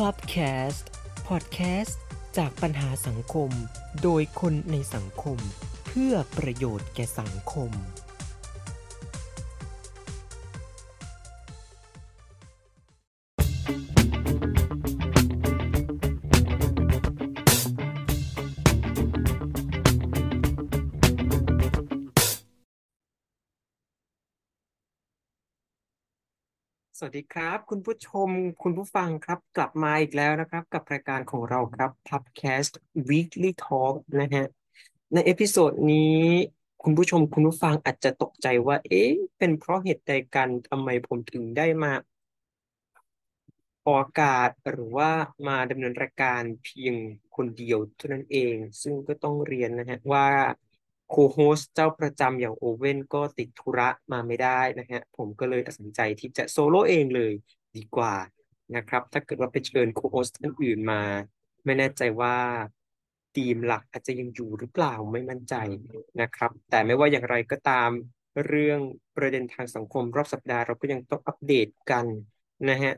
Clubcast Podcast จากปัญหาสังคม โดยคนในสังคม เพื่อประโยชน์แก่สังคม วัสดีครับ คุณผู้ชมคุณผู้ฟังครับ กลับมาอีกแล้วนะครับ กับรายการของเราครับ Plubcast Weekly Talk นะฮะใน episode นี้ คุณผู้ชมคุณผู้ฟังอาจจะตกใจว่า เอ๊ะ เป็นเพราะเหตุใดกันทำไมผมถึงได้มาออกอากาศหรือว่ามาดำเนินรายการเพียงคนเดียวเท่านั้นเอง ซึ่งก็ต้องเรียนนะฮะว่า co-host เจ้าประจำอย่างโอเว่นก็ติดธุระมาไม่ได้นะฮะ ผมก็เลยตัดสินใจที่จะโซโล่เองเลยดีกว่านะครับ ถ้าเกิดว่าไปเชิญโคโฮสท่านอื่นมา ไม่แน่ใจว่าทีมหลักอาจจะยังอยู่หรือเปล่าไม่มั่นใจนะครับ แต่ไม่ว่าอย่างไรก็ตามเรื่องประเด็นทางสังคมรอบสัปดาห์เราก็ยังต้องอัปเดตกันนะฮะ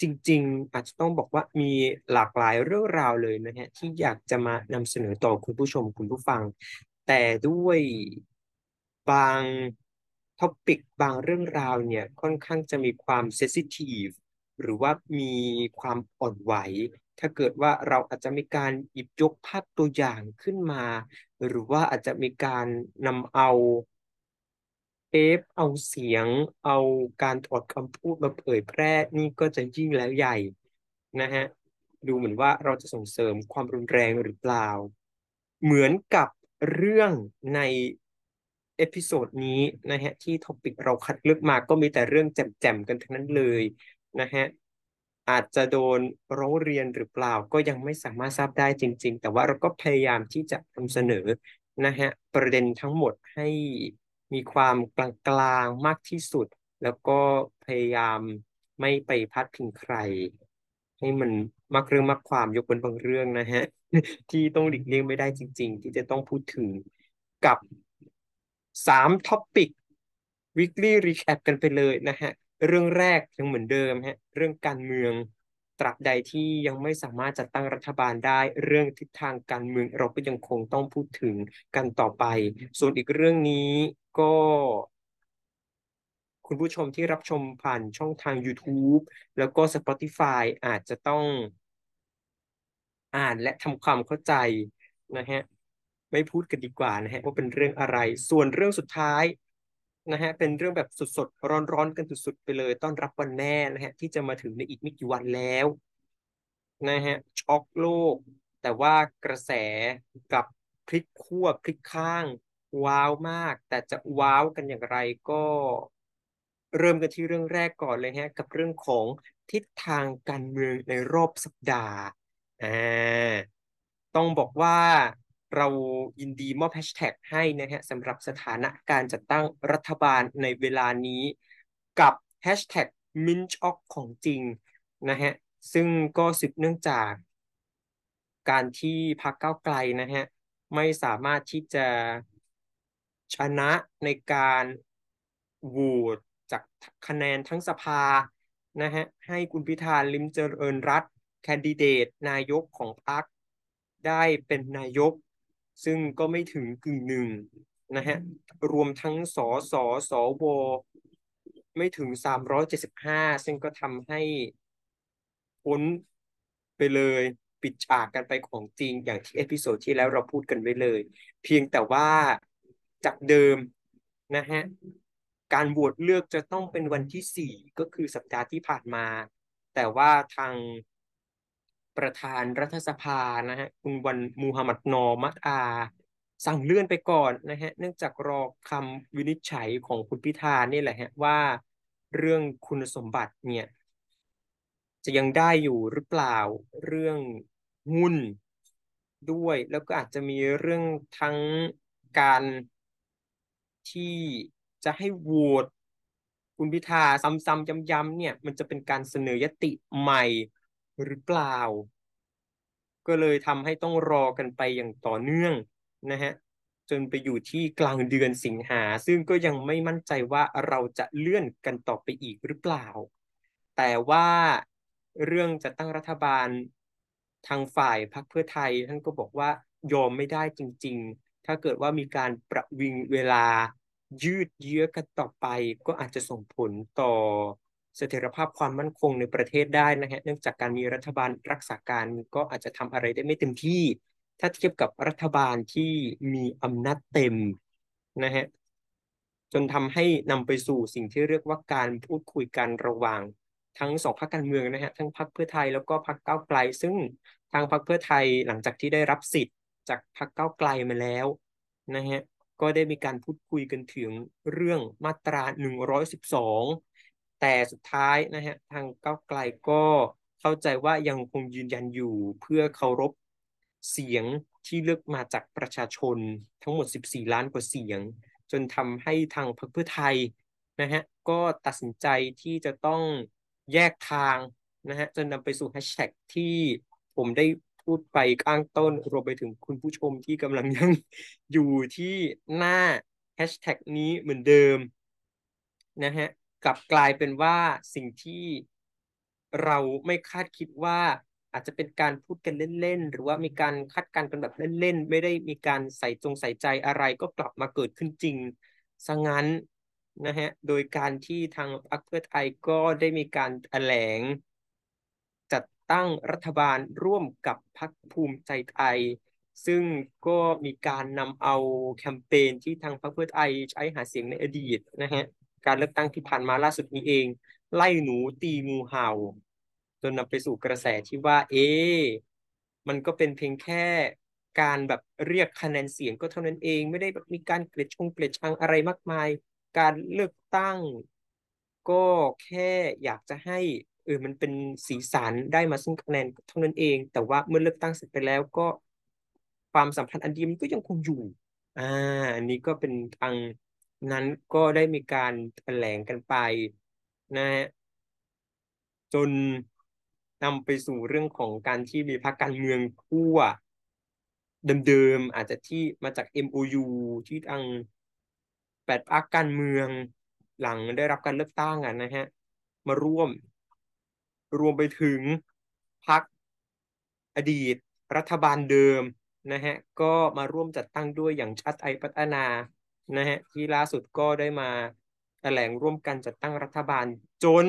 จริงๆ อาจจะต้องบอกว่ามีหลากหลายเรื่องราวเลยนะฮะที่อยากจะมานำเสนอต่อคุณผู้ชมคุณผู้ฟัง แต่ด้วยบางtopic บางเรื่องราวเนี่ยค่อนข้างจะมีความ sensitive หรือว่ามีความอ่อนไหว ถ้าเกิดว่าเราอาจจะมีการหยิบยกภาพตัวอย่างขึ้นมา หรือว่าอาจจะมีการนำเอาเทปเอาเสียง เอาการถอดคำพูดมาเผยแพร่นี่ก็จะยิ่งแล้วใหญ่นะฮะดูเหมือนว่าเราจะส่งเสริมความรุนแรงหรือเปล่า เหมือนกับ เรื่องใน episode นี้นะฮะที่ topic เราคัดเลือกมาก็มีแต่เรื่องแจ่มๆกันทั้งนั้นเลยนะฮะอาจจะโดนร้องเรียนหรือเปล่าก็ยังไม่สามารถทราบได้จริง ๆ แต่ว่าเราก็พยายามที่จะนำเสนอนะฮะประเด็นทั้งหมดให้มีความกลางๆมากที่สุด แล้วก็พยายามไม่ไปพาดพิงใคร ให้มันมากเรื่องมากความยกเว้นบางเรื่องนะฮะ ที่ต้องหลีกเลี่ยงไม่ได้จริง ๆ ที่จะต้องพูดถึงกับสามท็อปิก weekly recap กันไปเลยนะฮะ เรื่องแรกยังเหมือนเดิมฮะ เรื่องการเมืองตราบใดที่ยังไม่สามารถจัดตั้งรัฐบาลได้ เรื่องทิศทางการเมืองเราก็ยังคงต้องพูดถึงกันต่อไป ส่วนอีกเรื่องนี้ก็ คุณผู้ชมที่รับชมผ่านช่องทาง YouTube แล้วก็ Spotify อาจจะต้อง อ่านและทำความเข้าใจนะฮะไม่พูดกันดีกว่านะฮะว่าเป็นเรื่องอะไร ส่วนเรื่องสุดท้ายนะฮะเป็นเรื่องแบบสดๆร้อนๆกันสุดๆไปเลยต้อนรับวันแม่นะฮะที่จะมาถึงในอีกไม่กี่วันแล้วนะฮะช็อกโลก แต่ว่ากระแสกับพลิกขั้วพลิกข้าง ว้าวมาก แต่จะว้าวกันอย่างไรก็เริ่มกันที่เรื่องแรกก่อนเลยฮะกับเรื่องของทิศทางการเมืองในรอบสัปดาห์ อ่าต้องบอกว่าเรายินดีมอบแฮชแท็กให้นะฮะสำหรับสถานะการจัดตั้งรัฐบาลในเวลานี้กับแฮชแท็กมินช์ออกของจริงนะฮะซึ่งก็สืบเนื่องจาก การที่พรรคก้าวไกลนะฮะไม่สามารถที่จะชนะในการโหวตจากคะแนนทั้งสภานะฮะให้คุณพิธาลิมเจริญรัต แคนดิเดตนายกของพรรคได้เป็นนายก ซึ่งก็ไม่ถึงกึ่งหนึ่งนะฮะรวมทั้งสสสวไม่ถึง 375 ซึ่งก็ทำให้พ้นไปเลยปิดฉากกันไปของจริงอย่างที่ episode ที่แล้วเราพูดกันไว้เลย เพียงแต่ว่าจากเดิมนะฮะการโหวตเลือกจะต้องเป็นวันที่ 4 ก็คือสัปดาห์ที่ผ่านมา แต่ว่าทาง ประธานรัฐสภานะฮะคุณวันมูหะมัดนอร์ มะทา สั่งเลื่อนไปก่อนนะฮะเนื่องจากรอคำวินิจฉัยของคุณพิธานี่แหละฮะว่าเรื่องคุณสมบัติเนี่ยจะยังได้อยู่หรือเปล่าเรื่องหุ้นด้วย แล้วก็อาจจะมีเรื่องทั้งการที่จะให้โหวตคุณพิธาซ้ำๆย้ำๆเนี่ย มันจะเป็นการเสนอยติใหม่ หรือเปล่า ก็เลยทำให้ต้องรอกันไปอย่างต่อเนื่องนะฮะจนไปอยู่ที่กลางเดือนสิงหา ซึ่งก็ยังไม่มั่นใจว่าเราจะเลื่อนกันต่อไปอีกหรือเปล่า แต่ว่าเรื่องจะตั้งรัฐบาลทางฝ่ายพรรคเพื่อไทย ท่านก็บอกว่ายอมไม่ได้จริง ๆ ถ้าเกิดว่ามีการประวิงเวลายืดเยื้อกันต่อไป ก็อาจจะส่งผลต่อ เสถียรภาพความมั่นคงในประเทศได้นะฮะเนื่องจากการมีรัฐบาลรักษาการก็อาจจะทำอะไรได้ไม่เต็มที่ ถ้าเทียบกับรัฐบาลที่มีอำนาจเต็มนะฮะจนทำให้นำไปสู่สิ่งที่เรียกว่าการพูดคุยกันระหว่างทั้งสองพรรคการเมืองนะฮะทั้งพรรคเพื่อไทยแล้วก็พรรคก้าวไกล ซึ่งทางพรรคเพื่อไทยหลังจากที่ได้รับสิทธิ์จากพรรคก้าวไกลมาแล้วนะฮะก็ได้มีการพูดคุยกันถึงเรื่องมาตรา 112 แต่สุดท้ายนะฮะทางก้าวไกลก็เข้าใจว่ายังคงยืนยันอยู่เพื่อเคารพเสียงที่เลือกมาจากประชาชนทั้งหมด 14 ล้านกว่าเสียง จนทำให้ทางพรรคเพื่อไทยนะฮะก็ตัดสินใจที่จะต้องแยกทางนะฮะจนนำไปสู่แฮชแท็กที่ผมได้พูดไปข้างต้นรวมไปถึงคุณผู้ชมที่กำลังยังอยู่ที่หน้าแฮชแท็กนี้เหมือนเดิมนะฮะ กลับกลายเป็นว่าสิ่งที่เราไม่คาดคิดว่าอาจจะเป็นการพูดกันเล่นๆ หรือว่ามีการคาดการณ์กันแบบเล่นๆ ไม่ได้มีการใส่จงใส่ใจอะไรก็กลับมาเกิดขึ้นจริงซะงั้นนะฮะ โดยการที่ทางพรรคเพื่อไทยก็ได้มีการแถลง จัดตั้งรัฐบาลร่วมกับพรรคภูมิใจไทย ซึ่งก็มีการนำเอาแคมเปญที่ทางพรรคเพื่อไทยใช้หาเสียงในอดีตนะฮะ การเลือกตั้งที่ผ่านมาล่าสุดนี้เอง ไล่หนูตีงูเห่า จนนำไปสู่กระแสที่ว่า เอ๊มันก็เป็นเพียงแค่การแบบเรียกคะแนนเสียงก็เท่านั้นเองไม่ได้แบบมีการเกลียดชงเกลียดชังอะไรมากมาย การเลือกตั้ง ก็แค่อยากจะให้เออมันเป็นสีสันได้มาซึ่งคะแนนเท่านั้นเอง แต่ว่าเมื่อเลือกตั้งเสร็จไปแล้วก็ความสัมพันธ์อันดีมันก็ยังคงอยู่ อ่าอันนี้ก็เป็นทาง นั้นก็ได้มีการแถลงกันไปนะฮะจนนำไปสู่เรื่องของการที่มีพรรคการเมืองขั้วเดิมๆอาจจะที่มาจาก MOU ที่ทางแปดพรรคการเมืองหลังได้รับการเลือกตั้งอะนะฮะมาร่วมรวมไปถึงพรรคอดีตรัฐบาลเดิมนะฮะก็มาร่วมจัดตั้งด้วยอย่างชาติไทยพัฒนา นะฮะที่ล่าสุดก็ได้มาแถลงร่วมกันจัดตั้งรัฐบาลจน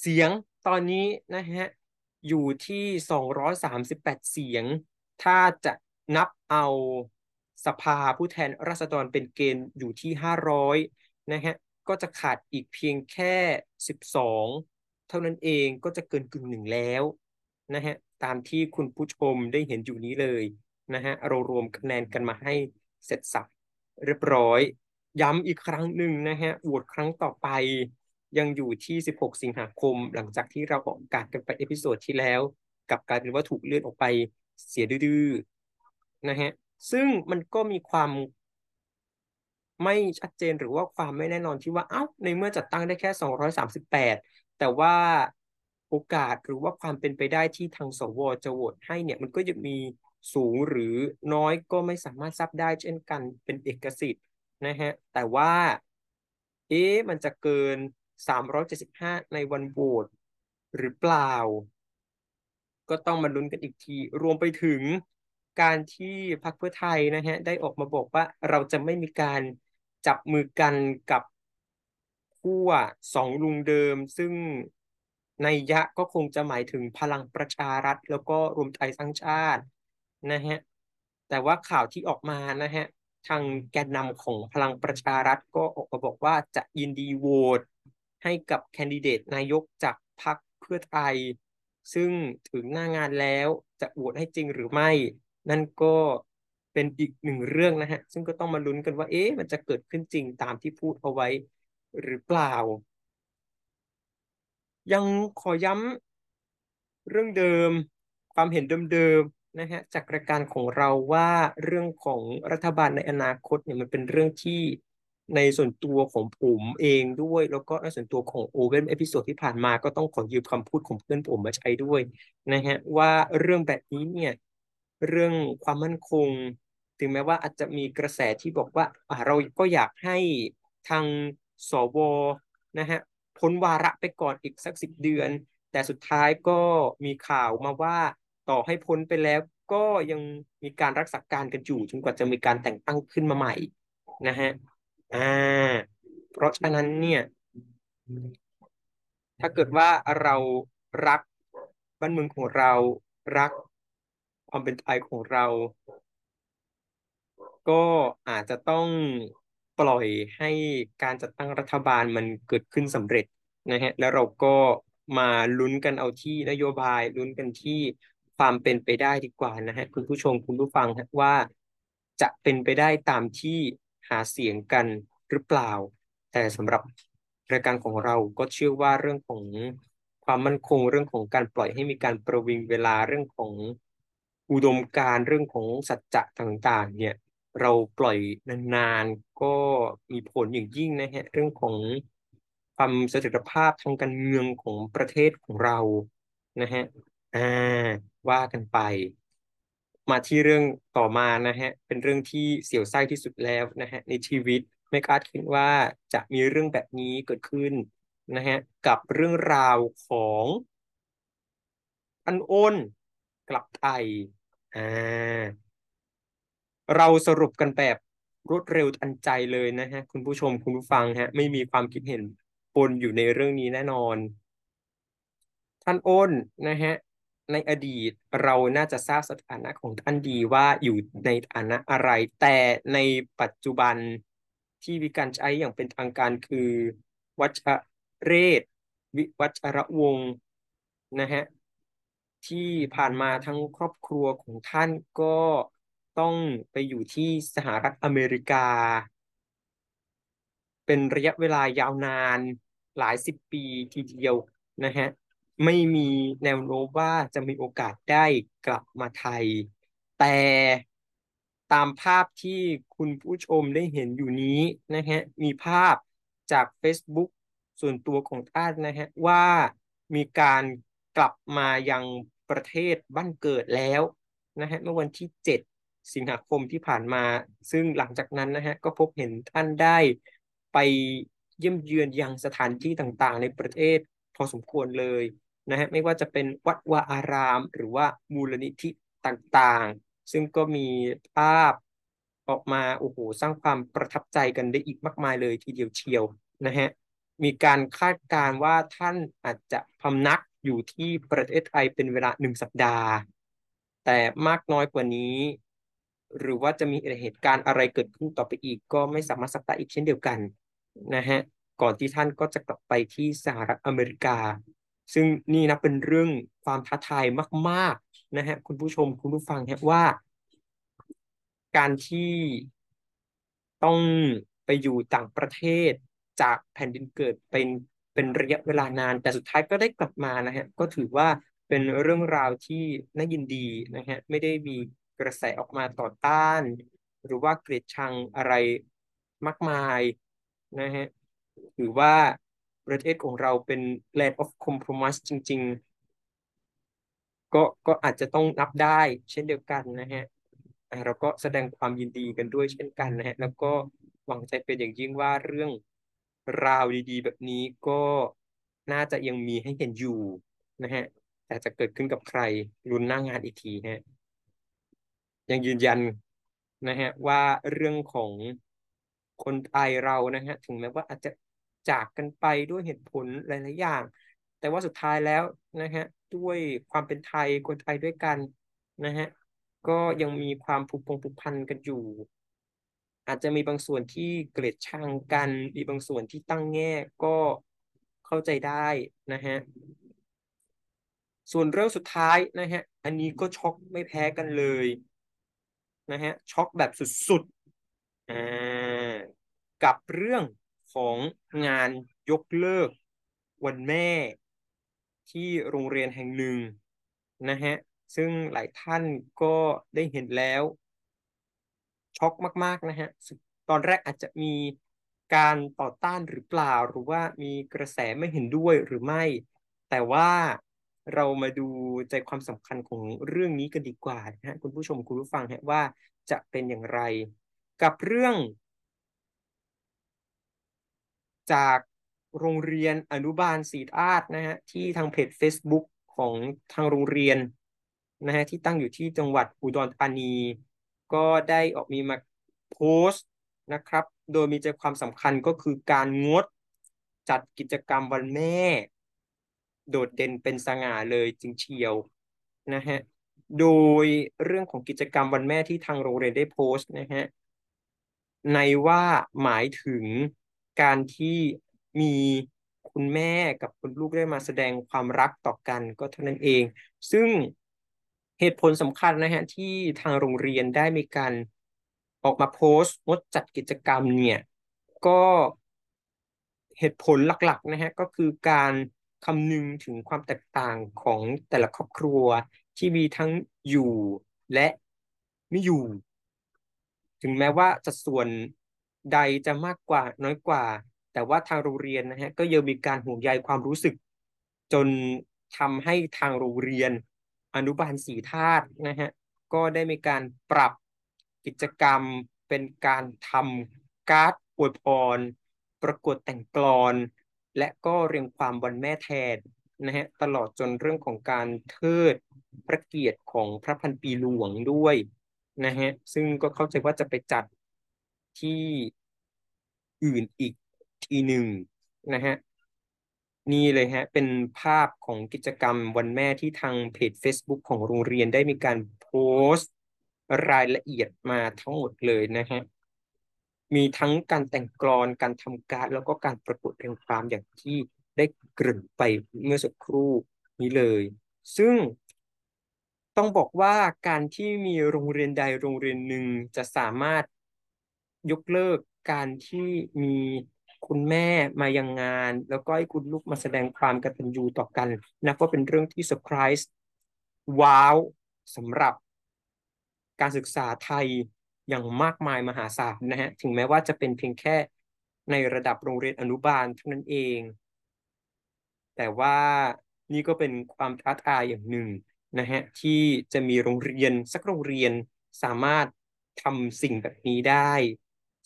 เสียงตอนนี้นะฮะอยู่ที่ 238 เสียง ถ้าจะนับเอาสภาผู้แทนราษฎรเป็นเกณฑ์อยู่ที่ 500 นะฮะ ก็จะขาดอีกเพียงแค่ 12 เท่านั้นเองก็จะเกินกึ่งหนึ่งแล้วนะฮะ ตามที่คุณผู้ชมได้เห็นอยู่นี้เลยนะฮะ เรารวมคะแนนกันมาให้ เสร็จสรรพเรียบร้อย ย้ำอีกครั้งหนึ่งนะฮะโหวตครั้งต่อไป ยังอยู่ที่ 16 สิงหาคม หลังจากที่เราออกอากาศกันไป episode ที่แล้วกับกลายเป็นว่าถูกเลื่อนออกไปเสียดื้อนะฮะซึ่งมันก็มีความไม่ชัดเจนหรือว่าความไม่แน่นอนที่ว่า เอ้า ในเมื่อจัดตั้งได้แค่ 238 แต่ว่าโอกาสหรือว่าความเป็นไปได้ที่ทางสวจะโหวตให้เนี่ย มันก็ยังมี สูงหรือน้อยก็ไม่สามารถทราบได้เช่นกันเป็นเอกสิทธิ์นะฮะแต่ว่าเอ๊ะมันจะเกิน 375 ในวันโหวตหรือเปล่า ก็ต้องมาลุ้นกันอีกที รวมไปถึงการที่พรรคเพื่อไทยนะฮะได้ออกมาบอกว่าเราจะไม่มีการจับมือกันกับขั้วสองลุงเดิม ซึ่งในยะก็คงจะหมายถึงพลังประชารัฐ แล้วก็รวมไทยสร้างชาติ นะฮะแต่ว่าข่าวที่ออกมานะฮะทางแกนนำของพลังประชารัฐก็ออกมาบอกว่าจะยินดีโหวตให้กับแคนดิเดตนายกจากพรรคเพื่อไทย ซึ่งถึงหน้างานแล้วจะโหวตให้จริงหรือไม่ นั่นก็เป็นอีกหนึ่งเรื่องนะฮะ ซึ่งก็ต้องมาลุ้นกันว่า เอ๊ะ มันจะเกิดขึ้นจริงตามที่พูดเอาไว้หรือเปล่า ยังขอย้ำเรื่องเดิม ความเห็นเดิม นะฮะจากรายการของเราว่าเรื่องของรัฐบาลในอนาคตเนี่ยมันเป็นเรื่องที่ในส่วนตัวของผมเองด้วย แล้วก็ในส่วนตัวของโอเว่น episode ที่ผ่านมาก็ต้องขอยืมคำพูดของเพื่อนผมมาใช้ด้วยนะฮะว่าเรื่องแบบนี้เนี่ยเรื่องความมั่นคง ถึงแม้ว่าอาจจะมีกระแสที่บอกว่าเราก็อยากให้ทางสวนะฮะพ้นวาระไปก่อนอีกสักสิบเดือน แต่สุดท้ายก็มีข่าวมาว่า ต่อให้พ้นไปแล้วก็ยังมีการรักษาการกันอยู่จนกว่าจะมีการแต่งตั้งขึ้นมาใหม่นะฮะอ่าเพราะฉะนั้นเนี่ย ถ้าเกิดว่าเรารักบ้านเมืองของเรารักความเป็นไทยของเรา ก็อาจจะต้องปล่อยให้การจัดตั้งรัฐบาลมันเกิดขึ้นสำเร็จนะฮะแล้วเราก็มาลุ้นกันเอาที่นโยบายลุ้นกันที่ ความเป็นไปได้ดีกว่านะฮะคุณผู้ชมคุณผู้ฟังว่าจะเป็นไปได้ตามที่หาเสียงกันหรือเปล่า แต่สำหรับรายการของเราก็เชื่อว่าเรื่องของความมั่นคงเรื่องของการปล่อยให้มีการประวิงเวลาเรื่องของอุดมการเรื่องของสัจจะต่างๆ เนี่ยเราปล่อยนานๆก็มีผลอย่างยิ่งนะฮะเรื่องของความเสถียรภาพทางการเมืองของประเทศของเรานะฮะ อ่า ว่ากันไป มาที่เรื่องต่อมานะฮะ เป็นเรื่องที่เสียวไส้ที่สุดแล้วนะฮะ ในชีวิตไม่คาดคิดว่าจะมีเรื่องแบบนี้เกิดขึ้นนะฮะ กับเรื่องราวของอันโอนกลับไทยอ่าเราสรุปกันแบบรวดเร็วทันใจเลยนะฮะ คุณผู้ชมคุณผู้ฟังฮะ ไม่มีความคิดเห็นปนอยู่ในเรื่องนี้แน่นอน ท่านโอนนะฮะ ในอดีตเราน่าจะทราบสถานะของท่านดีว่าอยู่ในฐานะอะไร แต่ในปัจจุบันที่มีการใช้อย่างเป็นทางการคือ วัชเรศวิวัชระวงศ์นะฮะที่ผ่านมาทั้งครอบครัวของท่านก็ต้องไปอยู่ที่สหรัฐอเมริกา เป็นระยะเวลายาวนานหลายสิบปีทีเดียวนะฮะ ไม่มีแนวโน้มว่าจะมีโอกาสได้กลับมาไทย แต่ตามภาพที่คุณผู้ชมได้เห็นอยู่นี้นะฮะมีภาพจาก Facebook ส่วนตัวของท่านนะฮะว่ามีการกลับมายังประเทศบ้านเกิดแล้วนะฮะเมื่อวันที่ 7 สิงหาคมที่ผ่านมา ซึ่งหลังจากนั้นนะฮะก็พบเห็นท่านได้ไปเยี่ยมเยือนยังสถานที่ต่างๆ ในประเทศพอสมควรเลย นะฮะไม่ว่าจะเป็นวัดวาอาราม หรือว่ามูลนิธิต่างๆ ซึ่งก็มีภาพออกมาโอ้โหสร้างความประทับใจกันได้อีกมากมายเลยทีเดียวเชียวนะฮะมีการคาดการณ์ว่าท่านอาจจะพำนักอยู่ที่ประเทศไทยเป็นเวลาหนึ่งสัปดาห์ แต่มากน้อยกว่านี้ หรือว่าจะมีเหตุการณ์อะไรเกิดขึ้นต่อไปอีก ก็ไม่สามารถสักได้อีกเช่นเดียวกันนะฮะก่อนที่ท่านก็จะกลับไปที่สหรัฐอเมริกา ซึ่งนี่นะเป็นเรื่องความท้าทายมาก ๆนะฮะคุณผู้ชมคุณผู้ฟังฮะว่า การที่ต้องไปอยู่ต่างประเทศจากแผ่นดินเกิดเป็นเป็นระยะเวลานาน แต่สุดท้ายก็ได้กลับมานะฮะก็ถือว่าเป็นเรื่องราวที่น่ายินดีนะฮะไม่ได้มีกระแสออกมาต่อต้าน หรือว่าเกลียดชังอะไรมากมายนะฮะถือว่า ประเทศของเราเป็น land of compromise จริง ๆ ก็ก็อาจจะต้องนับได้เช่นเดียวกันนะฮะเราก็แสดงความยินดีกันด้วยเช่นกันนะฮะแล้วก็หวังใจเป็นอย่างยิ่งว่าเรื่องราวดีๆ แบบนี้ก็น่าจะยังมีให้เห็นอยู่นะฮะแต่จะเกิดขึ้นกับใครรุนหน้างานอีกทีฮะยังยืนยันนะฮะว่าเรื่องของคนไทยเรานะฮะถึงแม้ว่าอาจจะ จากกันไปด้วยเหตุผลหลายๆอย่าง แต่ว่าสุดท้ายแล้วนะฮะด้วยความเป็นไทยคนไทยด้วยกันนะฮะก็ยังมีความผูกพงผูกพันกันอยู่ อาจจะมีบางส่วนที่เกลียดชังกัน มีบางส่วนที่ตั้งแง่ก็เข้าใจได้นะฮะส่วนเรื่องสุดท้ายนะฮะอันนี้ก็ช็อกไม่แพ้กันเลยนะฮะช็อกแบบสุดๆอ่ากับเรื่อง ของงานยกเลิก วันแม่ ที่โรงเรียนแห่งหนึ่งนะฮะซึ่งหลายท่านก็ได้เห็นแล้ว ช็อกมาก ๆ นะฮะ ตอนแรกอาจจะมีการต่อต้านหรือเปล่า หรือว่ามีกระแสไม่เห็นด้วยหรือไม่ แต่ว่าเรามาดูใจความสำคัญของเรื่องนี้กันดีกว่านะฮะคุณผู้ชมคุณผู้ฟังฮะว่าจะเป็นอย่างไร กับเรื่อง จากโรงเรียนอนุบาลศรีธาตุนะฮะที่ทางเพจ Facebook ของทางโรงเรียนนะฮะที่ตั้งอยู่ที่จังหวัดอุดรธานี ก็ได้ออกมีมาโพสต์นะครับ โดยมีใจความสำคัญก็คือการงดจัดกิจกรรมวันแม่ โดดเด่นเป็นสง่าเลยจริงเชียวนะฮะโดยเรื่องของกิจกรรมวันแม่ที่ทางโรงเรียนได้โพสต์นะฮะในว่าหมายถึง การที่มีคุณแม่กับคุณลูกได้มาแสดงความรักต่อกันก็เท่านั้นเอง ซึ่งเหตุผลสำคัญนะฮะที่ทางโรงเรียนได้มีการออกมาโพสต์งดจัดกิจกรรมเนี่ยก็เหตุผลหลักๆนะฮะก็คือการคำนึงถึงความแตกต่างของแต่ละครอบครัวที่มีทั้งอยู่และไม่อยู่ ถึงแม้ว่าจะส่วน ใดจะมากกว่าน้อยกว่า แต่ว่าทางโรงเรียนนะฮะก็ยังมีการห่วงใยความรู้สึก จนทำให้ทางโรงเรียน อนุบาลสีธาตุนะฮะก็ได้มีการปรับกิจกรรมเป็นการทำการ์ดอวยพร ประกวดแต่งกลอน และก็เรียงความวันแม่แทนนะฮะตลอดจนเรื่องของการเทิดพระเกียรติของพระพันปีหลวงด้วยนะฮะซึ่งก็เข้าใจว่าจะไปจัด ที่อื่นอีกทีหนึ่งนะฮะนี่เลยฮะ เป็นภาพของกิจกรรมวันแม่ที่ทางเพจ Facebook ของโรงเรียนได้มีการโพสต์รายละเอียดมาทั้งหมดเลยนะฮะ มีทั้งการแต่งกลอน การทำการแล้วก็การประกวดเพลงความอย่างที่ได้เกริ่นไปเมื่อสักครู่นี้เลย ซึ่งต้องบอกว่าการที่มีโรงเรียนใดโรงเรียนหนึ่งจะสามารถ ยกเลิกการที่มีคุณแม่มายังงาน แล้วก็ให้คุณลูกมาแสดงความกตัญญูต่อกันนับว่าเป็นเรื่องที่เซอร์ไพรส์ว้าวสำหรับการศึกษาไทยอย่างมากมายมหาศาลนะฮะถึงแม้ว่าจะเป็นเพียงแค่ในระดับโรงเรียนอนุบาลเท่านั้นเอง แต่ว่านี่ก็เป็นความท้าทายอย่างหนึ่งนะฮะที่จะมีโรงเรียนสักโรงเรียนสามารถทำสิ่งแบบนี้ได้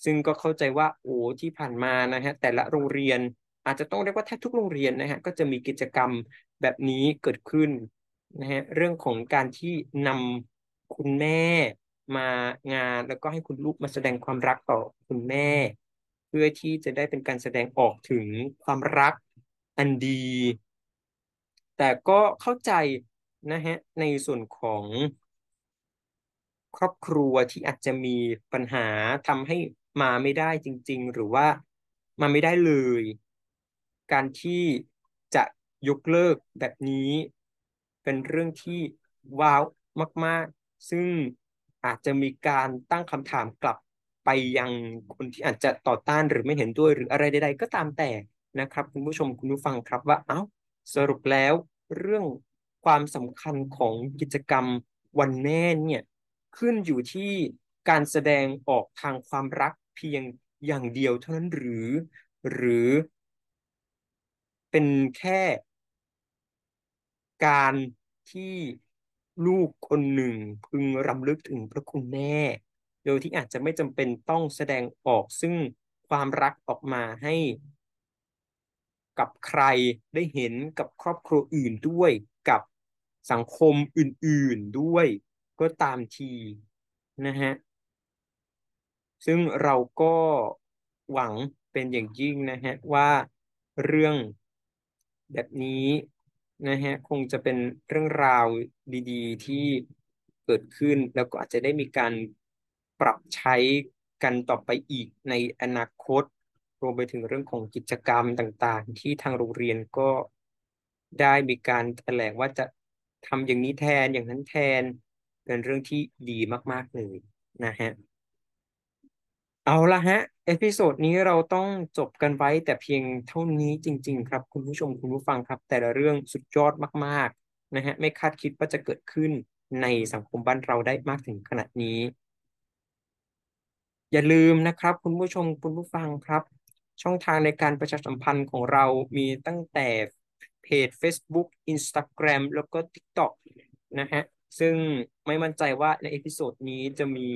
ซึ่งก็เข้าใจว่าโอ้ที่ผ่านมานะฮะแต่ละโรงเรียนอาจจะต้องเรียกว่าแทบทุกโรงเรียนนะฮะก็จะมีกิจกรรมแบบนี้เกิดขึ้นนะฮะเรื่องของการที่นำคุณแม่มางานแล้วก็ให้คุณลูกมาแสดงความรักต่อคุณแม่ เพื่อที่จะได้เป็นการแสดงออกถึงความรักอันดี แต่ก็เข้าใจนะฮะในส่วนของครอบครัวที่อาจจะมีปัญหาทำให้ มาไม่ได้จริง ๆ หรือว่ามาไม่ได้เลย การที่จะยกเลิกแบบนี้ เป็นเรื่องที่ว้าวมาก ๆ ซึ่งอาจจะมีการตั้งคำถามกลับไปยังคนที่อาจจะต่อต้านหรือไม่เห็นด้วยหรืออะไรใดๆก็ตามแต่นะครับ คุณผู้ชมคุณผู้ฟังครับว่าเอ้าสรุปแล้วเรื่องความสำคัญของกิจกรรมวันแม่เนี่ยขึ้นอยู่ที่การแสดงออกทางความรัก เพียงอย่างเดียวเท่านั้นหรือ หรือ เป็นแค่ การที่ลูกคนหนึ่งพึงรำลึกถึงพระคุณแม่ โดยที่อาจจะไม่จำเป็นต้องแสดงออกซึ่งความรักออกมาให้ กับใครได้เห็นกับครอบครัวอื่นด้วยกับสังคมอื่นๆด้วย ก็ตามทีนะฮะ ซึ่งเราก็หวังเป็นอย่างยิ่งนะฮะว่าเรื่องแบบนี้นะฮะคงจะเป็นเรื่องราวดีๆ ที่เกิดขึ้น แล้วก็อาจจะได้มีการปรับใช้กันต่อไปอีกในอนาคต รวมไปถึงเรื่องของกิจกรรมต่างๆ ที่ทางโรงเรียนก็ได้มีการแถลงว่าจะทำอย่างนี้แทนอย่างนั้นแทนเป็นเรื่องที่ดีมาก ๆ เลยนะฮะ เอาละฮะ เอพิโซดนี้เราต้องจบกันไว้แต่เพียงเท่านี้จริง ๆ ครับ คุณผู้ชมคุณผู้ฟังครับ แต่ละเรื่องสุดยอดมากๆนะฮะไม่คาดคิดว่าจะเกิดขึ้นในสังคมบ้านเราได้มากถึงขนาดนี้ อย่าลืมนะครับ คุณผู้ชมคุณผู้ฟังครับ ช่องทางในการประชาสัมพันธ์ของเรามีตั้งแต่เพจ Facebook Instagram แล้วก็ TikTok นะฮะซึ่งไม่มั่นใจว่าใน episode นี้จะมี ค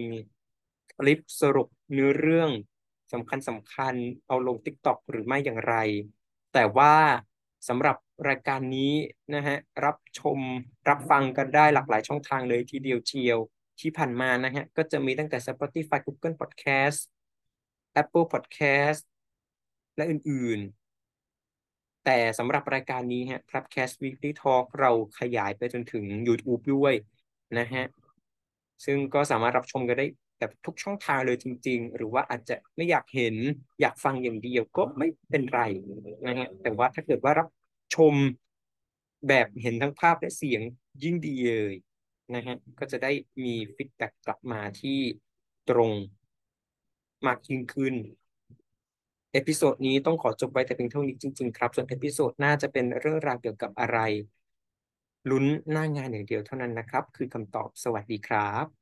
ลิปสรุปเนื้อเรื่องสำคัญสำคัญเอาลง TikTok หรือไม่อย่างไร แต่ว่าสำหรับรายการนี้นะฮะรับชมรับฟังกันได้หลากหลายช่องทางเลยทีเดียวเชียวที่ผ่านมานะฮะก็จะมีตั้งแต่ Spotify Google Podcast Apple Podcast และอื่นๆ แต่สำหรับรายการนี้ฮะ Plubcast Weekly Talk เราขยายไปจนถึง YouTube ด้วยนะฮะซึ่งก็สามารถรับชมกันได้ แบบทุกช่องทางเลยจริง ๆ หรือว่าอาจจะไม่อยากเห็นอยากฟังอย่างเดียวก็ไม่เป็นไรนะฮะแต่ว่าถ้าเกิดว่ารับชมแบบเห็นทั้งภาพและเสียงยิ่งดีเลยนะฮะก็จะได้มี feedback กลับมาที่ตรงมากยิ่งขึ้น episode นี้ต้องขอจบไว้แต่เพียงเท่านี้จริง ๆ ครับ ส่วน episode หน้าจะเป็นเรื่องราวเกี่ยวกับอะไร ลุ้นหน้างานอย่างเดียวเท่านั้นนะครับ คือคำตอบสวัสดีครับ